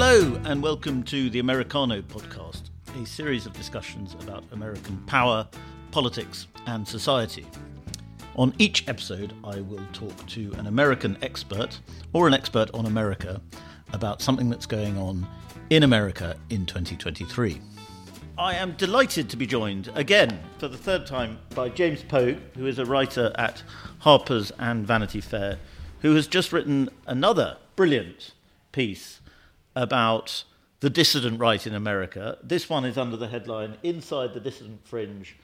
Hello, and welcome to the Americano podcast, a series of discussions about American power, politics, and society. On each episode, I will talk to an American expert or an expert on America about something that's going on in America in 2023. I am delighted to be joined again for the third time by James Pogue, who is a writer at Harper's and Vanity Fair, who has just written another brilliant piece about the dissident right in America. This one is under the headline Inside the Dissident Fringe,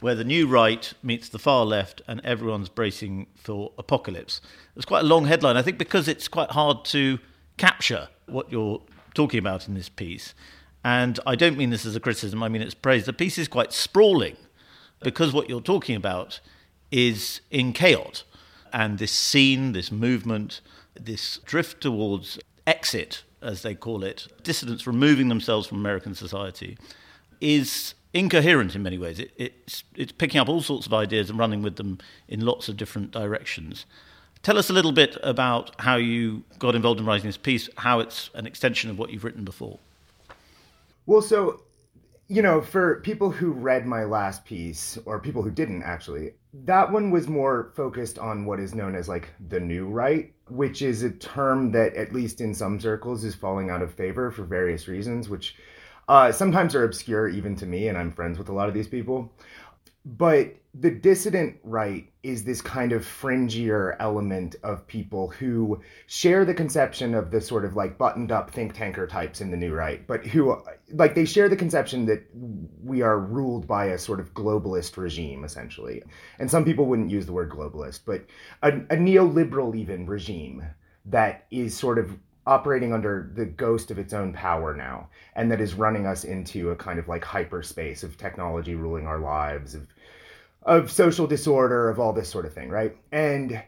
where the new right meets the far left and everyone's bracing for apocalypse. It's quite a long headline, I think, because it's quite hard to capture what you're talking about in this piece. And I don't mean this as a criticism, I mean it's praise. The piece is quite sprawling because what you're talking about is in chaos. And this scene, this movement, this drift towards exit as they call it, dissidents removing themselves from American society, is incoherent in many ways. It, it's, it's picking up all sorts of ideas and running with them in lots of different directions. Tell us a little bit about how you got involved in writing this piece, how it's an extension of what you've written before. Well, so, you know, for people who read my last piece, or people who didn't actually, that one was more focused on what is known as like the new right, which is a term that, at least in some circles, is falling out of favor for various reasons, which uh, sometimes are obscure even to me, and I'm friends with a lot of these people. But the dissident right is this kind of fringier element of people who share the conception of the sort of like buttoned up think tanker types in the new right, but who like they share the conception that we are ruled by a sort of globalist regime essentially. And some people wouldn't use the word globalist, but a, a neoliberal even regime that is sort of operating under the ghost of its own power now and that is running us into a kind of like hyperspace of technology ruling our lives of of social disorder of all this sort of thing right? And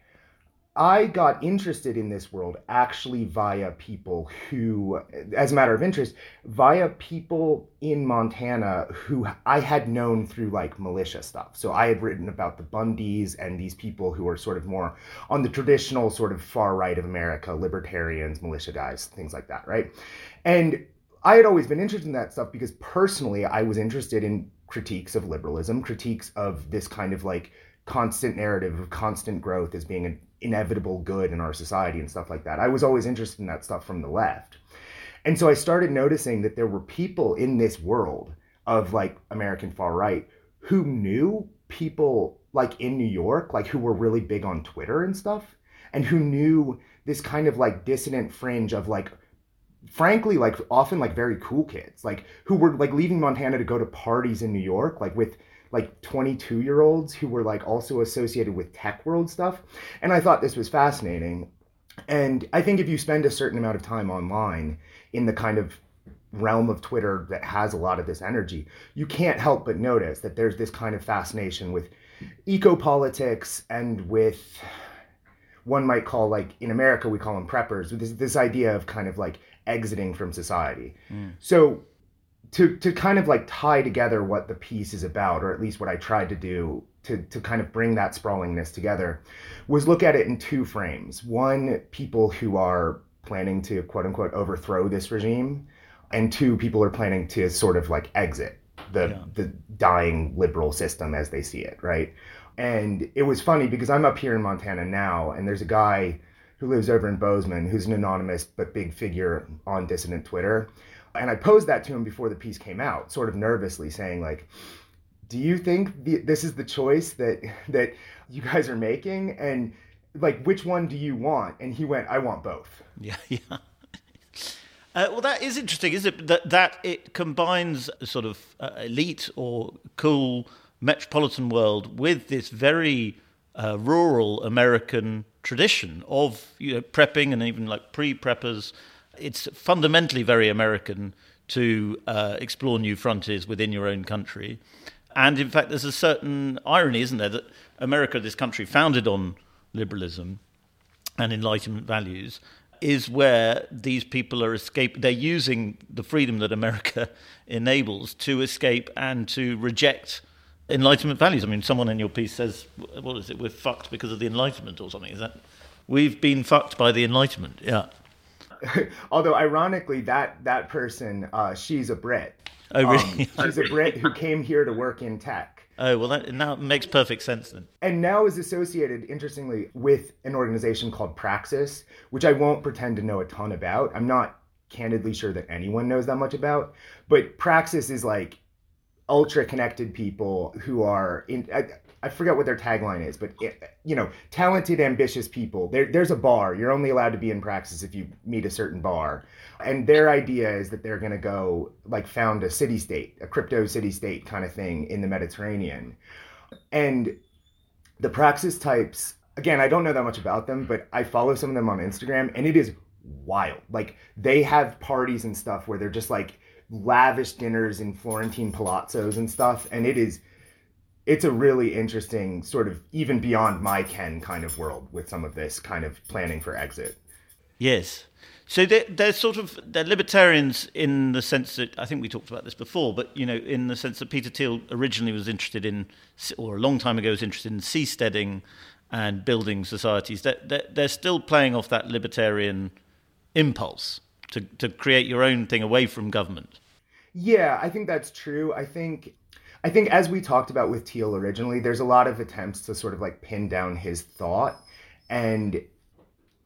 I got interested in this world actually via people who, as a matter of interest, via people in Montana who I had known through like militia stuff. So I had written about the Bundys and these people who are sort of more on the traditional sort of far right of America, libertarians, militia guys, things like that, right? And I had always been interested in that stuff because personally I was interested in critiques of liberalism, critiques of this kind of like constant narrative of constant growth as being an inevitable good in our society and stuff like that. I was always interested in that stuff from the left. And so I started noticing that there were people in this world of like American far right who knew people like in New York, like who were really big on Twitter and stuff, and who knew this kind of like dissident fringe of like frankly like often like very cool kids like who were like leaving montana to go to parties in new york like with like 22 year olds who were like also associated with tech world stuff. And I thought this was fascinating. And I think if you spend a certain amount of time online in the kind of realm of Twitter that has a lot of this energy, you can't help but notice that there's this kind of fascination with eco politics and with one might call like in America we call them preppers. This this idea of kind of like exiting from society. Mm. So to to kind of like tie together what the piece is about, or at least what I tried to do to to kind of bring that sprawlingness together, was look at it in two frames. One, people who are planning to quote unquote overthrow this regime, and two, people are planning to sort of like exit the yeah. the dying liberal system as they see it, right? And it was funny because I'm up here in Montana now, and there's a guy who lives over in Bozeman who's an anonymous but big figure on dissident Twitter and I posed that to him before the piece came out, sort of nervously, saying like, "Do you think the, this is the choice that that you guys are making?" And like, which one do you want? And he went, "I want both." Yeah, yeah. Uh, well, that is interesting, is it? That that it combines sort of uh, elite or cool metropolitan world with this very uh, rural American tradition of you know prepping and even like pre-preppers it's fundamentally very American to uh, explore new frontiers within your own country. And in fact, there's a certain irony, isn't there, that America, this country founded on liberalism and Enlightenment values, is where these people are escaping. They're using the freedom that America enables to escape and to reject Enlightenment values. I mean, someone in your piece says, "What is it? We're fucked because of the Enlightenment, or something." Is that we've been fucked by the Enlightenment? Yeah. Although, ironically, that that person, uh, she's a Brit. Oh, really? Um, she's a Brit who came here to work in tech. Oh well, that now makes perfect sense then. And now is associated, interestingly, with an organization called Praxis, which I won't pretend to know a ton about. I'm not candidly sure that anyone knows that much about, but Praxis is like ultra connected people who are in. I, I forget what their tagline is, but eh, you know, talented, ambitious people. There, there's a bar. You're only allowed to be in Praxis if you meet a certain bar. And their idea is that they're going to go like found a city state, a crypto city state kind of thing in the Mediterranean. And the Praxis types, again, I don't know that much about them, but I follow some of them on Instagram, and it is wild. Like they have parties and stuff where they're just like lavish dinners in Florentine palazzos and stuff, and it is it's a really interesting sort of even beyond my ken kind of world with some of this kind of planning for exit. Yes. So they're, they're sort of they're libertarians in the sense that I think we talked about this before, but you know, in the sense that Peter Thiel originally was interested in, or a long time ago was interested in seasteading and building societies. That they're, they're still playing off that libertarian impulse to to create your own thing away from government. Yeah, I think that's true. I think I think as we talked about with Thiel originally, there's a lot of attempts to sort of like pin down his thought, and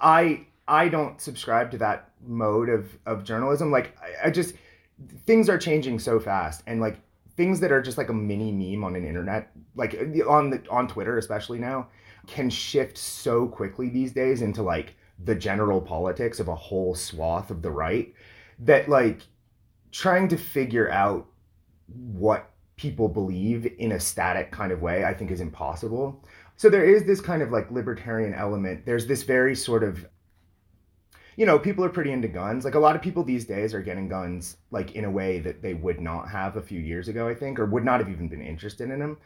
I I don't subscribe to that mode of of journalism. Like I, I just things are changing so fast, and like things that are just like a mini meme on an internet, like on the on Twitter especially now, can shift so quickly these days into like the general politics of a whole swath of the right that like trying to figure out what people believe in a static kind of way, I think is impossible. So there is this kind of like libertarian element. There's this very sort of you know, people are pretty into guns. Like a lot of people these days are getting guns like in a way that they would not have a few years ago, I think, or would not have even been interested in them.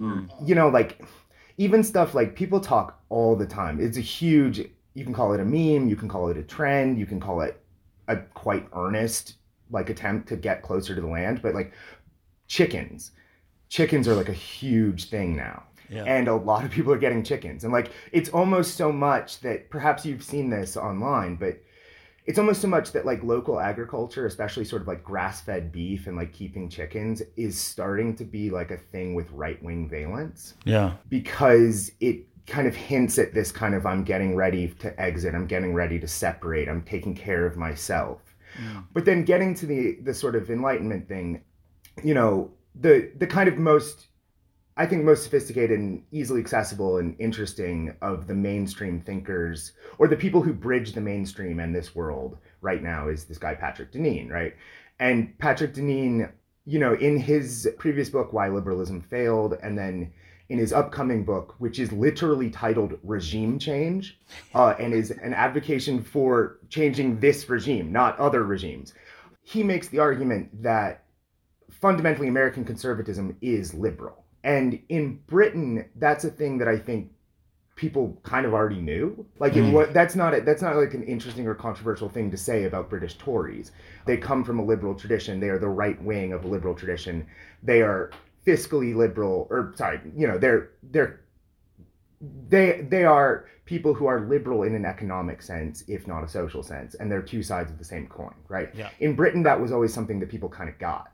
Mm. You know, like even stuff like people talk all the time. It's a huge you can call it a meme, you can call it a trend, you can call it a quite earnest like attempt to get closer to the land, but like chickens. Chickens are like a huge thing now. Yeah. And a lot of people are getting chickens. And like it's almost so much that perhaps you've seen this online, but it's almost so much that like local agriculture, especially sort of like grass-fed beef and like keeping chickens is starting to be like a thing with right-wing valence. Yeah. Because it kind of hints at this kind of I'm getting ready to exit, I'm getting ready to separate, I'm taking care of myself. Mm. But then getting to the the sort of enlightenment thing, you know, the the kind of most I think most sophisticated and easily accessible and interesting of the mainstream thinkers or the people who bridge the mainstream and this world right now is this guy Patrick Deneen, right? And Patrick Deneen, you know, in his previous book Why Liberalism Failed and then in his upcoming book, which is literally titled Regime Change, uh, and is an advocacy for changing this regime, not other regimes. He makes the argument that fundamentally American conservatism is liberal. And in Britain, that's a thing that I think people kind of already knew. Like mm. what that's not a, that's not like an interesting or controversial thing to say about British Tories. They come from a liberal tradition. They are the right wing of a liberal tradition. They are fiscally liberal or sorry, you know, they're they're they they are people who are liberal in an economic sense, if not a social sense, and they're two sides of the same coin, right? Yeah. In Britain, that was always something that people kind of got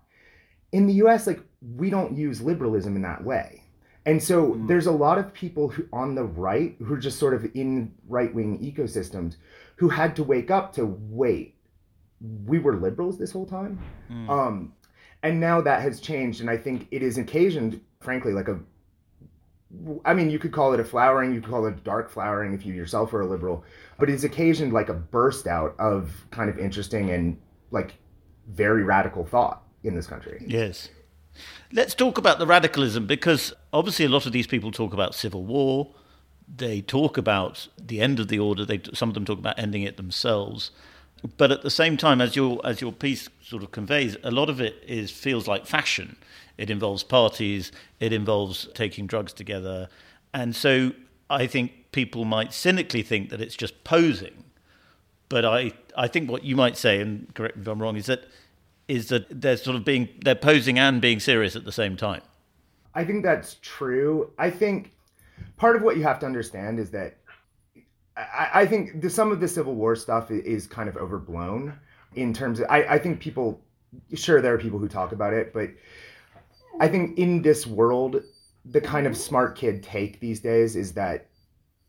in the US, like we don't use liberalism in that way. And so mm. there's a lot of people who on the right who are just sort of in right-wing ecosystems who had to wake up to wait, we were liberals this whole time. Mm. Um, and now that has changed, and I think it is occasioned, frankly, like a I mean, you could call it a flowering, you could call it a dark flowering if you yourself are a liberal, but it's occasioned like a burst out of kind of interesting and like very radical thought in this country. Yes. Let's talk about the radicalism because obviously a lot of these people talk about civil war. They talk about the end of the order. They, some of them talk about ending it themselves. but at the same time, as your as your piece sort of conveys, a lot of it is feels like fashion. It involves parties. It involves taking drugs together, and so I think people might cynically think that it's just posing. But I I think what you might say, and correct me if I'm wrong, is that is that they're sort of being they're posing and being serious at the same time. I think that's true. I think part of what you have to understand is that I, I think the, some of the Civil War stuff is kind of overblown in terms of. I, I think people, sure, there are people who talk about it, but I think in this world, the kind of smart kid take these days is that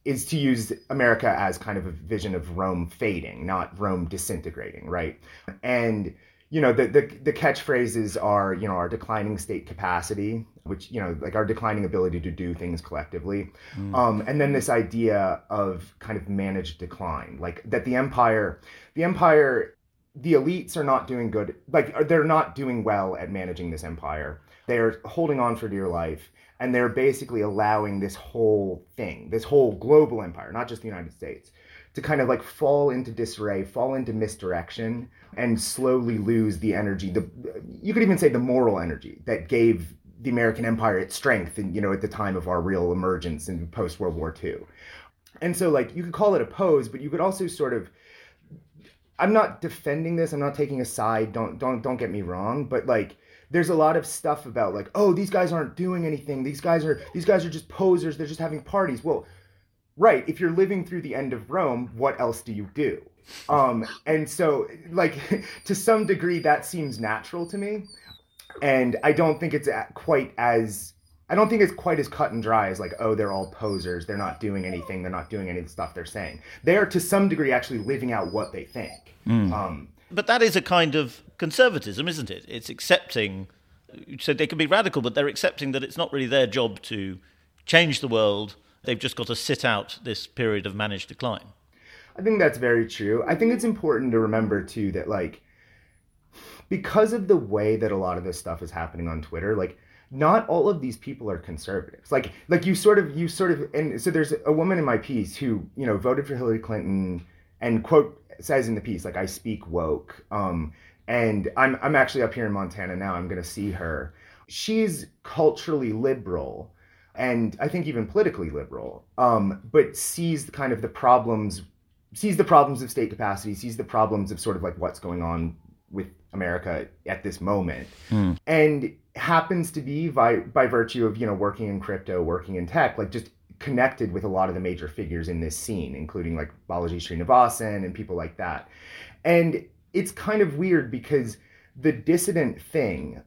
is to use America as kind of a vision of Rome fading, not Rome disintegrating, right? And you know the, the the catchphrases are you know our declining state capacity which you know like our declining ability to do things collectively mm. um, and then this idea of kind of managed decline like that the empire the empire the elites are not doing good like they're not doing well at managing this empire they're holding on for dear life and they're basically allowing this whole thing this whole global empire not just the united states to kind of like fall into disarray, fall into misdirection, and slowly lose the energy. The you could even say the moral energy that gave the American Empire its strength, and you know, at the time of our real emergence in post World War II. And so, like, you could call it a pose, but you could also sort of. I'm not defending this. I'm not taking a side. Don't don't don't get me wrong. But like, there's a lot of stuff about like, oh, these guys aren't doing anything. These guys are these guys are just posers. They're just having parties. Well, right if you're living through the end of rome what else do you do? Um and so like to some degree that seems natural to me and i don't think it's quite as i don't think it's quite as cut and dry as like oh they're all posers they're not doing anything they're not doing any of the stuff they're saying. They are to some degree actually living out what they think. Mm. um but that is a kind of conservatism isn't it? It's accepting so they can be radical but they're accepting that it's not really their job to change the world They've just got to sit out this period of managed decline. I think that's very true. I think it's important to remember too that like because of the way that a lot of this stuff is happening on Twitter, like not all of these people are conservatives. Like like you sort of you sort of and so there's a woman in my piece who, you know, voted for Hillary Clinton and quote says in the piece like I speak woke. Um and I'm I'm actually up here in Montana now. I'm going to see her. She's culturally liberal and I think even politically liberal, um, but sees kind of the problems, sees the problems of state capacity, sees the problems of sort of like what's going on with America at this moment, mm. and happens to be by by virtue of you know working in crypto, working in tech, like just connected with a lot of the major figures in this scene, including like Balaji Srinivasan and people like that, and it's kind of weird because the dissident thing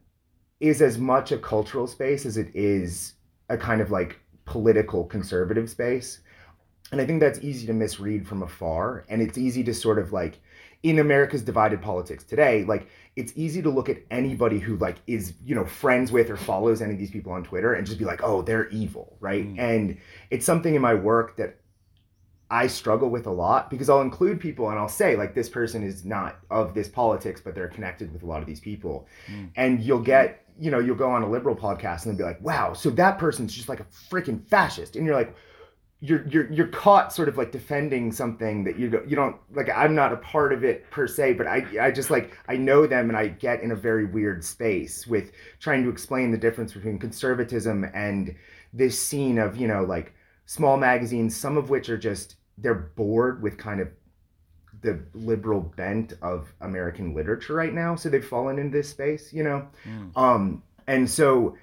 is as much a cultural space as it is a kind of like political conservative space. And I think that's easy to misread from afar. And it's easy to sort of like, in America's divided politics today, like it's easy to look at anybody who like is, you know, friends with or follows any of these people on Twitter and just be like, oh, they're evil, right? Mm. And it's something in my work that I struggle with a lot because I'll include people and I'll say like this person is not of this politics, but they're connected with a lot of these people. Mm. And you'll get you know, you'll go on a liberal podcast and they'll be like, wow, so that person's just like a freaking fascist. And you're like, you're you're you're caught sort of like defending something that you you don't like I'm not a part of it per se but I I just like I know them and I get in a very weird space with trying to explain the difference between conservatism and this scene of you know like small magazines some of which are just they're bored with kind of the liberal bent of American literature right now. So they've fallen into this space, you know? Mm. Um, and so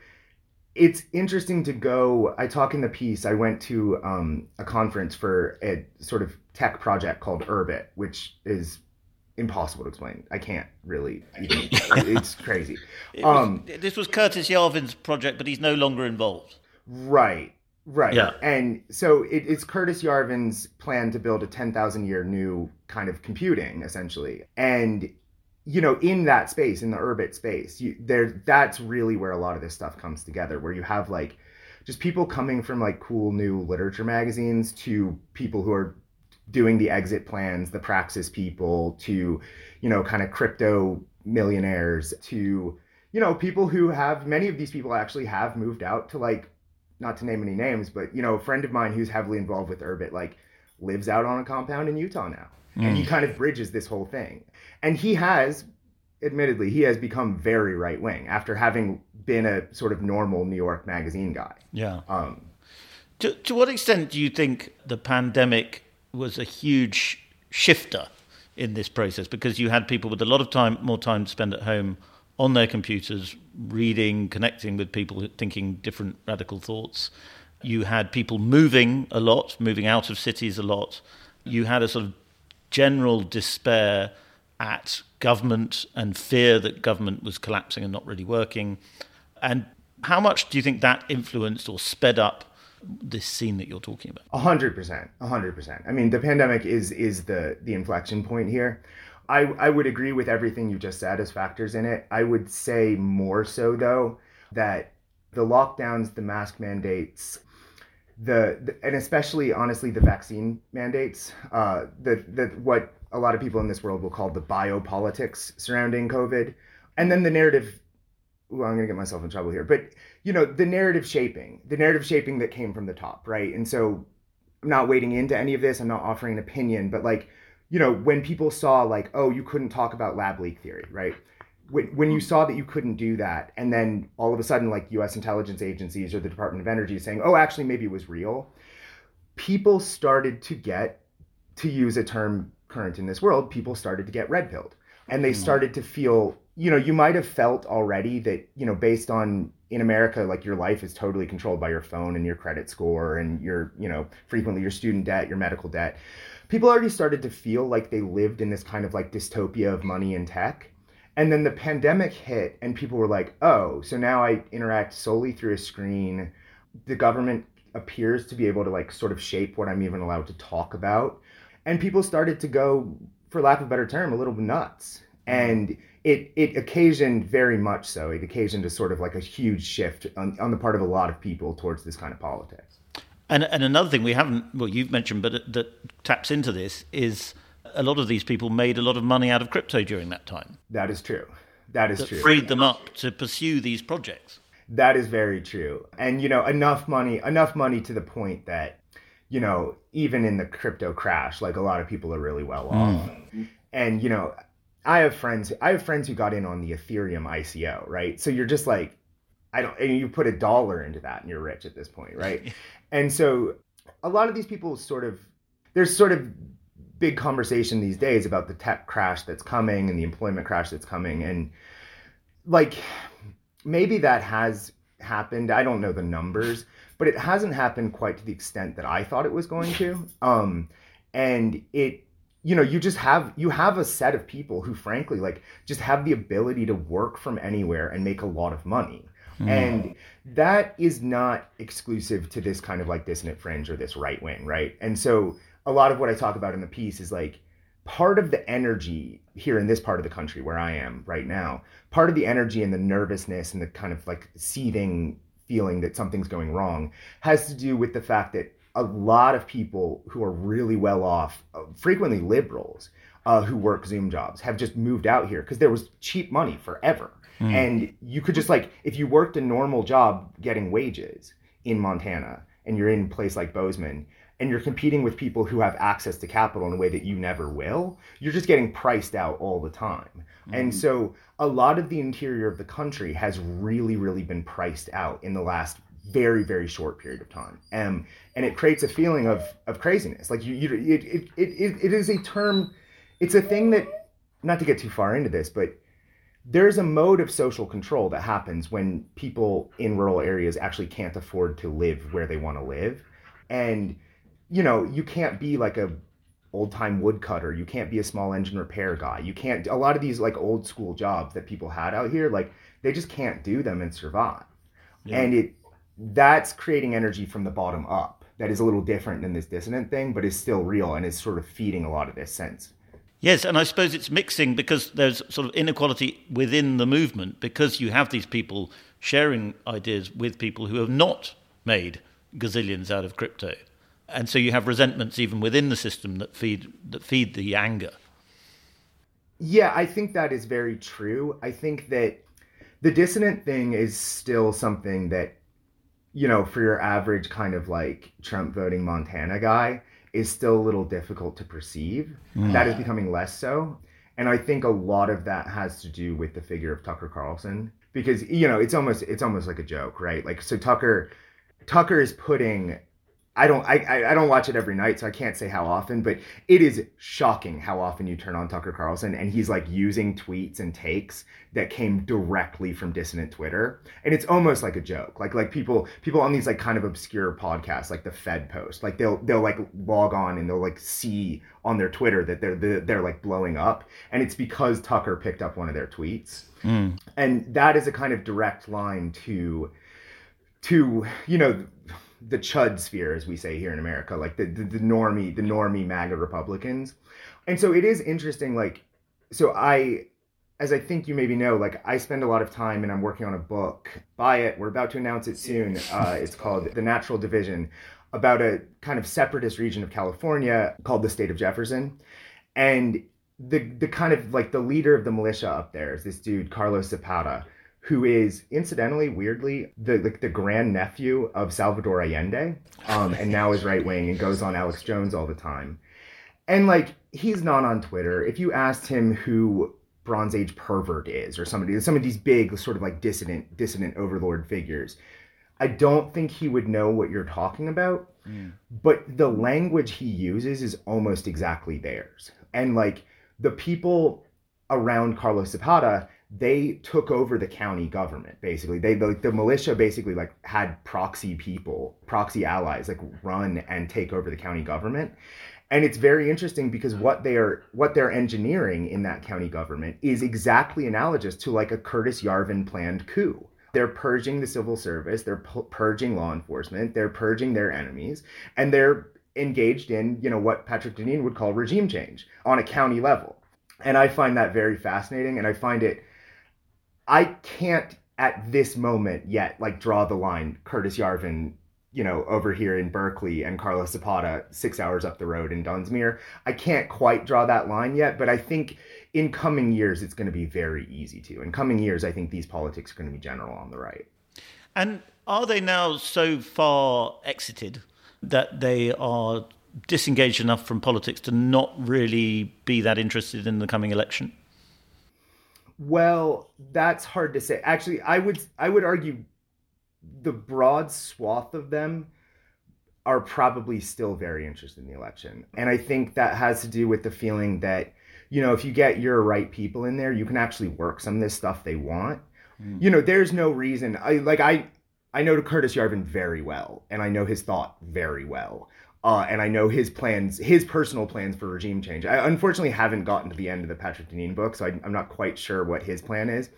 it's interesting to go. I talk in the piece. I went to um, a conference for a sort of tech project called Urbit, which is impossible to explain. I can't really. Even, it's crazy. It was, um, this was Curtis Yarvin's project, but he's no longer involved. Right. Right. Yeah. And so it, it's Curtis Yarvin's plan to build a 10,000 year new kind of computing, essentially. And, you know, in that space, in the Urbit space, you, there that's really where a lot of this stuff comes together, where you have like just people coming from like cool new literature magazines to people who are doing the exit plans, the Praxis people, to, you know, kind of crypto millionaires, to, you know, people who have, many of these people actually have moved out to like not to name any names, but you know, a friend of mine who's heavily involved with Urbit like lives out on a compound in Utah now. Mm. And he kind of bridges this whole thing. And he has, admittedly, he has become very right wing after having been a sort of normal New York magazine guy. Yeah. Um, to, to what extent do you think the pandemic was a huge shifter in this process? Because you had people with a lot of time, more time to spend at home on their computers, reading, connecting with people, thinking different radical thoughts. You had people moving a lot, moving out of cities a lot. You had a sort of general despair at government and fear that government was collapsing and not really working. And how much do you think that influenced or sped up this scene that you're talking about? A hundred percent, a hundred percent. I mean, the pandemic is is the the inflection point here. I I would agree with everything you just said as factors in it. I would say more so though that the lockdowns, the mask mandates, the, the and especially honestly the vaccine mandates, uh, the the what a lot of people in this world will call the biopolitics surrounding COVID, and then the narrative well, I'm going to get myself in trouble here, but you know, the narrative shaping, the narrative shaping that came from the top, right? And so I'm not wading into any of this. I'm not offering an opinion, but like, you know, when people saw like, oh, you couldn't talk about lab leak theory, right? When, when you saw that you couldn't do that, and then all of a sudden, like U.S. intelligence agencies or the Department of Energy saying, oh, actually, maybe it was real, people started to get, to use a term current in this world, people started to get red pilled, and they hmm. started to feel you know, you might have felt already that, you know, based on in America, like your life is totally controlled by your phone and your credit score and your, you know, frequently your student debt, your medical debt. People already started to feel like they lived in this kind of like dystopia of money and tech. And then the pandemic hit and people were like, oh, so now I interact solely through a screen. The government appears to be able to like sort of shape what I'm even allowed to talk about. And people started to go, for lack of a better term, a little nuts. Mm-hmm. And it it occasioned very much so. It occasioned a sort of like a huge shift on, on the part of a lot of people towards this kind of politics. And and another thing we haven't well you've mentioned, but it, that taps into this is a lot of these people made a lot of money out of crypto during that time. That is true. That is that true. Freed them up to pursue these projects. That is very true. And you know enough money enough money to the point that you know even in the crypto crash, like a lot of people are really well off. Mm. And you know I have friends. I have friends who got in on the Ethereum ICO, right? So you're just like, I don't. And you put a dollar into that, and you're rich at this point, right? and so a lot of these people sort of there's sort of big conversation these days about the tech crash that's coming and the employment crash that's coming, and like maybe that has happened. I don't know the numbers, but it hasn't happened quite to the extent that I thought it was going to. Um, and it you know you just have you have a set of people who frankly like just have the ability to work from anywhere and make a lot of money mm. and that is not exclusive to this kind of like dissident fringe or this right wing right and so a lot of what i talk about in the piece is like part of the energy here in this part of the country where i am right now part of the energy and the nervousness and the kind of like seething feeling that something's going wrong has to do with the fact that a lot of people who are really well off, uh, frequently liberals, uh, who work Zoom jobs, have just moved out here because there was cheap money forever. Mm. And you could just like, if you worked a normal job getting wages in Montana and you're in a place like Bozeman and you're competing with people who have access to capital in a way that you never will, you're just getting priced out all the time. Mm. And so a lot of the interior of the country has really, really been priced out in the last very very short period of time um, and it creates a feeling of of craziness like you, you it, it, it, it is a term it's a thing that not to get too far into this but there's a mode of social control that happens when people in rural areas actually can't afford to live where they want to live and you know you can't be like a old time woodcutter you can't be a small engine repair guy you can't a lot of these like old school jobs that people had out here like they just can't do them and survive yeah. and it that's creating energy from the bottom up that is a little different than this dissident thing, but is still real and is sort of feeding a lot of this sense. Yes, and I suppose it's mixing because there's sort of inequality within the movement because you have these people sharing ideas with people who have not made gazillions out of crypto. And so you have resentments even within the system that feed that feed the anger. Yeah, I think that is very true. I think that the dissident thing is still something that you know, for your average kind of like Trump voting Montana guy, is still a little difficult to perceive. Mm. That is becoming less so. And I think a lot of that has to do with the figure of Tucker Carlson because you know, it's almost it's almost like a joke, right? Like so Tucker Tucker is putting I don't I, I don't watch it every night, so I can't say how often, but it is shocking how often you turn on Tucker Carlson and he's like using tweets and takes that came directly from dissident Twitter. And it's almost like a joke. Like like people people on these like kind of obscure podcasts, like the Fed Post, like they'll they'll like log on and they'll like see on their Twitter that they're they're, they're like blowing up. And it's because Tucker picked up one of their tweets. Mm. And that is a kind of direct line to to you know the chud sphere, as we say here in America, like the, the, the normie, the normie MAGA Republicans. And so it is interesting, like, so I, as I think you maybe know, like I spend a lot of time and I'm working on a book. Buy it. We're about to announce it soon. Uh, it's called The Natural Division, about a kind of separatist region of California called the state of Jefferson. And the the kind of like the leader of the militia up there is this dude, Carlos Zapata who is incidentally, weirdly, the like the grandnephew of Salvador Allende, um, and now is right wing and goes on Alex Jones all the time. And like he's not on Twitter. If you asked him who Bronze Age pervert is, or somebody, some of these big sort of like dissident dissident overlord figures, I don't think he would know what you're talking about. Mm. But the language he uses is almost exactly theirs, and like the people around Carlos Zapata they took over the county government basically. They the, the militia basically like had proxy people proxy allies like run and take over the county government. And it's very interesting because hmm. what they are what they're engineering in that county government is exactly analogous to like a curtis yarvin planned coup. They're purging the civil service they're purging law enforcement they're purging their enemies and they're engaged in you know what patrick deneen would call regime change on a county level. And i find that very fascinating and i find it I can't at this moment yet like draw the line Curtis Yarvin, you know, over here in Berkeley and Carlos Zapata six hours up the road in Dunsmuir. I can't quite draw that line yet, but I think in coming years it's going to be very easy to. In coming years, I think these politics are going to be general on the right. And are they now so far exited that they are disengaged enough from politics to not really be that interested in the coming election? Well, that's hard to say. Actually, I would I would argue the broad swath of them are probably still very interested in the election. And I think that has to do with the feeling that, you know, if you get your right people in there, you can actually work some of this stuff they want. Mm. You know, there's no reason I like I I know Curtis Yarvin very well and I know his thought very well. Uh, and I know his plans, his personal plans for regime change. I unfortunately haven't gotten to the end of the Patrick Deneen book, so I, I'm not quite sure what his plan is.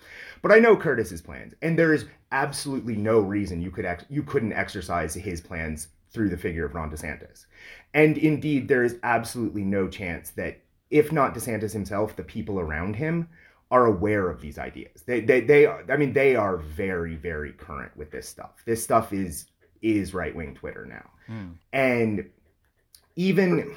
But I know Curtis's plans, and there is absolutely no reason you could ex- you couldn't exercise his plans through the figure of Ron DeSantis. And indeed, there is absolutely no chance that, if not DeSantis himself, the people around him are aware of these ideas. They, they, they are, I mean, they are very, very current with this stuff. This stuff is is right wing Twitter now, mm. and even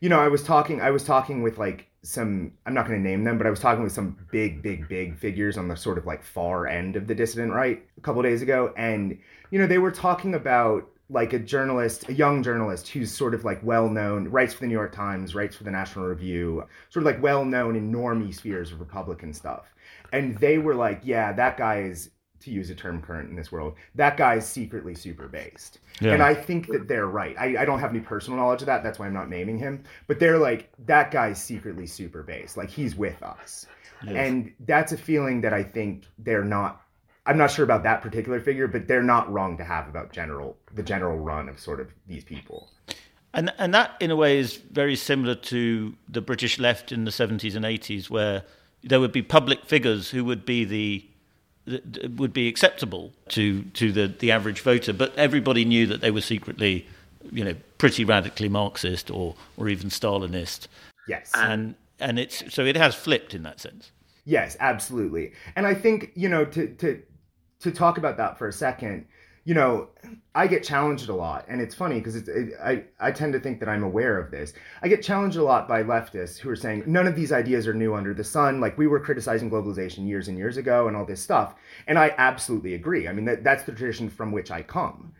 you know, I was talking I was talking with like some I'm not going to name them, but I was talking with some big big big figures on the sort of like far end of the dissident right a couple days ago and you know, they were talking about like a journalist, a young journalist who's sort of like well known, writes for the New York Times, writes for the National Review, sort of like well known in normie spheres of Republican stuff. And they were like, yeah, that guy is to use a term current in this world, that guy's secretly super based. Yeah. And I think that they're right. I, I don't have any personal knowledge of that. That's why I'm not naming him. But they're like, that guy's secretly super based. Like he's with us. Yes. And that's a feeling that I think they're not I'm not sure about that particular figure, but they're not wrong to have about general the general run of sort of these people. And and that in a way is very similar to the British left in the 70s and 80s where there would be public figures who would be the would be acceptable to to the the average voter, but everybody knew that they were secretly, you know, pretty radically Marxist or or even Stalinist. Yes, and and it's so it has flipped in that sense. Yes, absolutely, and I think you know to to to talk about that for a second you know, I get challenged a lot, and it's funny because it, I I tend to think that I'm aware of this. I get challenged a lot by leftists who are saying none of these ideas are new under the sun. Like we were criticizing globalization years and years ago, and all this stuff, and I absolutely agree. I mean that that's the tradition from which I come,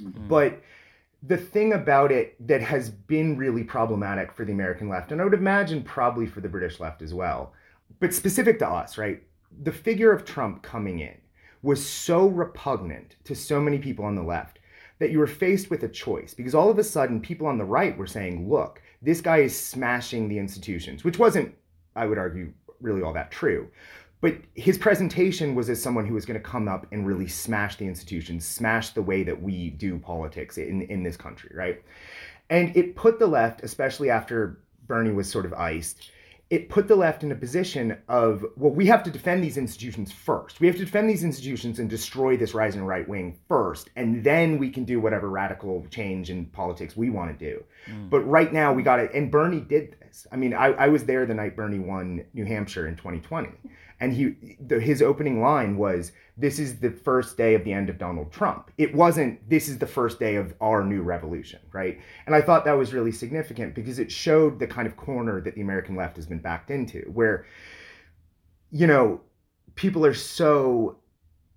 mm-hmm. but the thing about it that has been really problematic for the American left, and I would imagine probably for the British left as well, but specific to us, right? The figure of Trump coming in was so repugnant to so many people on the left that you were faced with a choice because all of a sudden people on the right were saying, look, this guy is smashing the institutions, which wasn't, I would argue, really all that true. But his presentation was as someone who was going to come up and really smash the institutions, smash the way that we do politics in, in this country, right? And it put the left, especially after Bernie was sort of iced, it put the left in a position of, well, we have to defend these institutions first. We have to defend these institutions and destroy this rising right wing first, and then we can do whatever radical change in politics we want to do. Mm. But right now, we got it. And Bernie did this. I mean, I, I was there the night Bernie won New Hampshire in 2020 and he the, his opening line was this is the first day of the end of donald trump. It wasn't this is the first day of our new revolution right? And i thought that was really significant because it showed the kind of corner that the american left has been backed into where you know people are so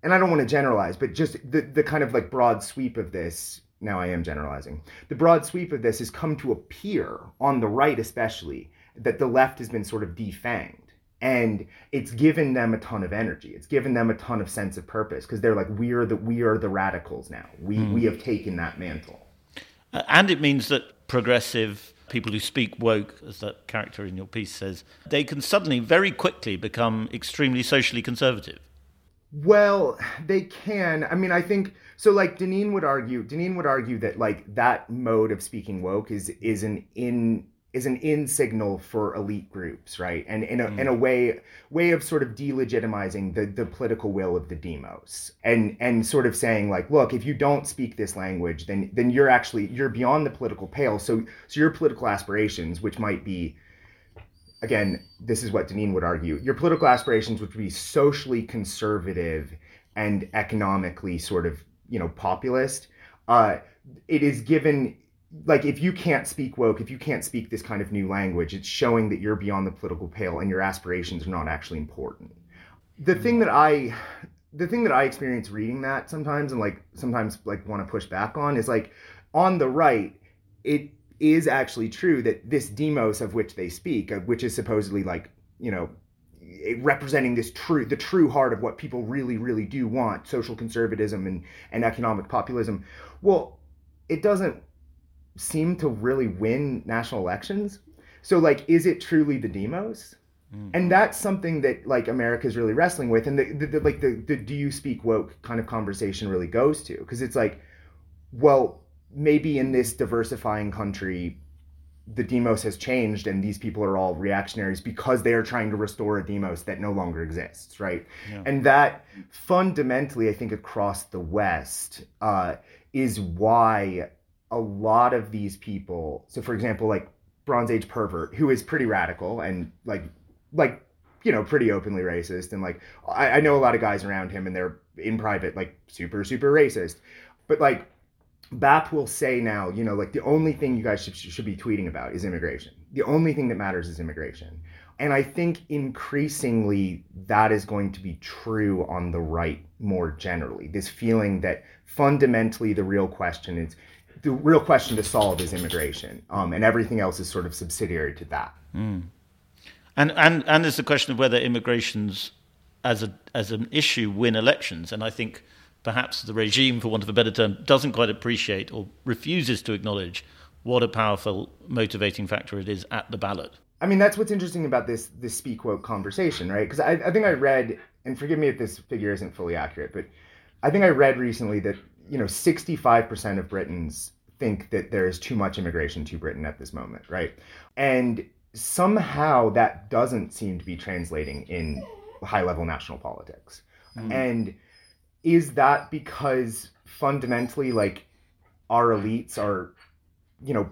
and i don't want to generalize but just the, the kind of like broad sweep of this now i am generalizing. The broad sweep of this has come to appear on the right especially that the left has been sort of defanged. And it's given them a ton of energy. It's given them a ton of sense of purpose because they're like we are the we are the radicals now. We mm. we have taken that mantle. And it means that progressive people who speak woke as that character in your piece says they can suddenly very quickly become extremely socially conservative well they can i mean i think so like Deneen would argue Deneen would argue that like that mode of speaking woke is is an in is an in signal for elite groups, right? And in a mm. in a way way of sort of delegitimizing the the political will of the demos, and and sort of saying like, look, if you don't speak this language, then then you're actually you're beyond the political pale. So so your political aspirations, which might be again, this is what Deneen would argue, your political aspirations would be socially conservative and economically sort of you know populist. Uh, it is given like if you can't speak woke if you can't speak this kind of new language it's showing that you're beyond the political pale and your aspirations are not actually important the thing that i the thing that i experience reading that sometimes and like sometimes like want to push back on is like on the right it is actually true that this demos of which they speak which is supposedly like you know representing this true the true heart of what people really really do want social conservatism and and economic populism well it doesn't seem to really win national elections. So like, is it truly the demos? Mm. And that's something that like America's really wrestling with, and the, the, the like the, the do you speak woke kind of conversation really goes to because it's like, well, maybe in this diversifying country, the demos has changed and these people are all reactionaries because they are trying to restore a demos that no longer exists right yeah. and that fundamentally i think across the west uh, is why a lot of these people so for example like bronze age pervert who is pretty radical and like like you know pretty openly racist and like I, I know a lot of guys around him and they're in private like super super racist but like BAP will say now, you know, like the only thing you guys should, should be tweeting about is immigration. The only thing that matters is immigration. And I think increasingly that is going to be true on the right more generally. This feeling that fundamentally the real question is the real question to solve is immigration, um, and everything else is sort of subsidiary to that. Mm. And and and there's the question of whether immigrations as a as an issue win elections, and I think perhaps the regime, for want of a better term, doesn't quite appreciate or refuses to acknowledge what a powerful motivating factor it is at the ballot. I mean, that's what's interesting about this this speak woke conversation, right? Because I, I think I read, and forgive me if this figure isn't fully accurate, but I think I read recently that you know, 65% of Britons think that there is too much immigration to Britain at this moment, right? And somehow that doesn't seem to be translating in high level national politics. Mm. And is that because fundamentally, like, our elites are, you know,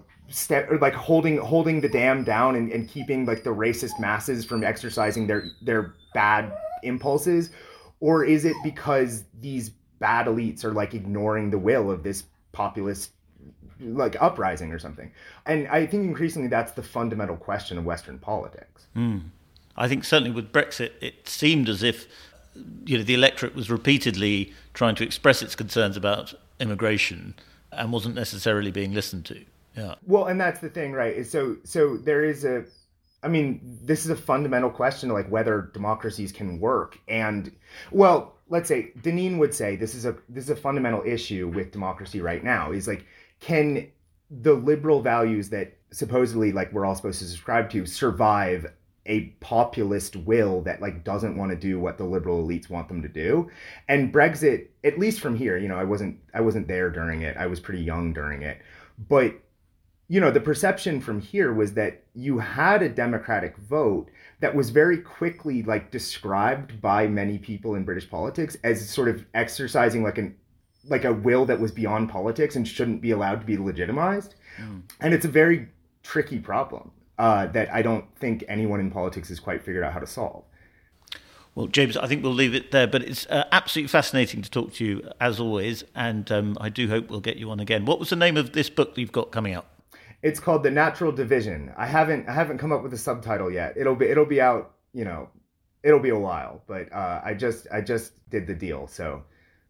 or like holding holding the dam down and, and keeping like the racist masses from exercising their their bad impulses or is it because these bad elites are like ignoring the will of this populist like uprising or something. And I think increasingly that's the fundamental question of Western politics. Mm. I think certainly with Brexit, it seemed as if you know the electorate was repeatedly trying to express its concerns about immigration, and wasn't necessarily being listened to. Yeah. Well, and that's the thing, right? So so there is a I mean, this is a fundamental question like whether democracies can work. And well, let's say Deneen would say this is a this is a fundamental issue with democracy right now. Is like, can the liberal values that supposedly like we're all supposed to subscribe to survive a populist will that like doesn't want to do what the liberal elites want them to do and brexit at least from here you know i wasn't i wasn't there during it i was pretty young during it but you know, the perception from here was that you had a democratic vote that was very quickly like described by many people in British politics as sort of exercising like an like a will that was beyond politics and shouldn't be allowed to be legitimized. Mm. And it's a very tricky problem uh, that I don't think anyone in politics has quite figured out how to solve. Well, James, I think we'll leave it there, but it's uh, absolutely fascinating to talk to you as always, and um, I do hope we'll get you on again. What was the name of this book that you've got coming out? It's called The Natural Division. I haven't I haven't come up with a subtitle yet. It'll be it'll be out, you know, it'll be a while, but uh, I just I just did the deal, so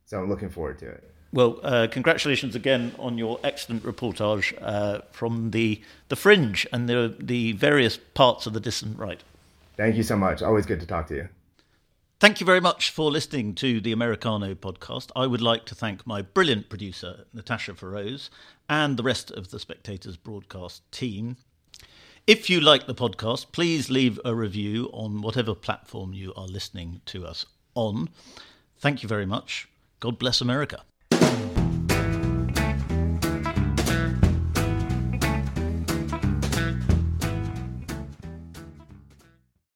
so I'm looking forward to it. Well, uh, congratulations again on your excellent reportage uh, from the the fringe and the the various parts of the dissident right. Thank you so much. Always good to talk to you. Thank you very much for listening to the Americano podcast. I would like to thank my brilliant producer, Natasha Feroz, and the rest of the Spectators broadcast team. If you like the podcast, please leave a review on whatever platform you are listening to us on. Thank you very much. God bless America.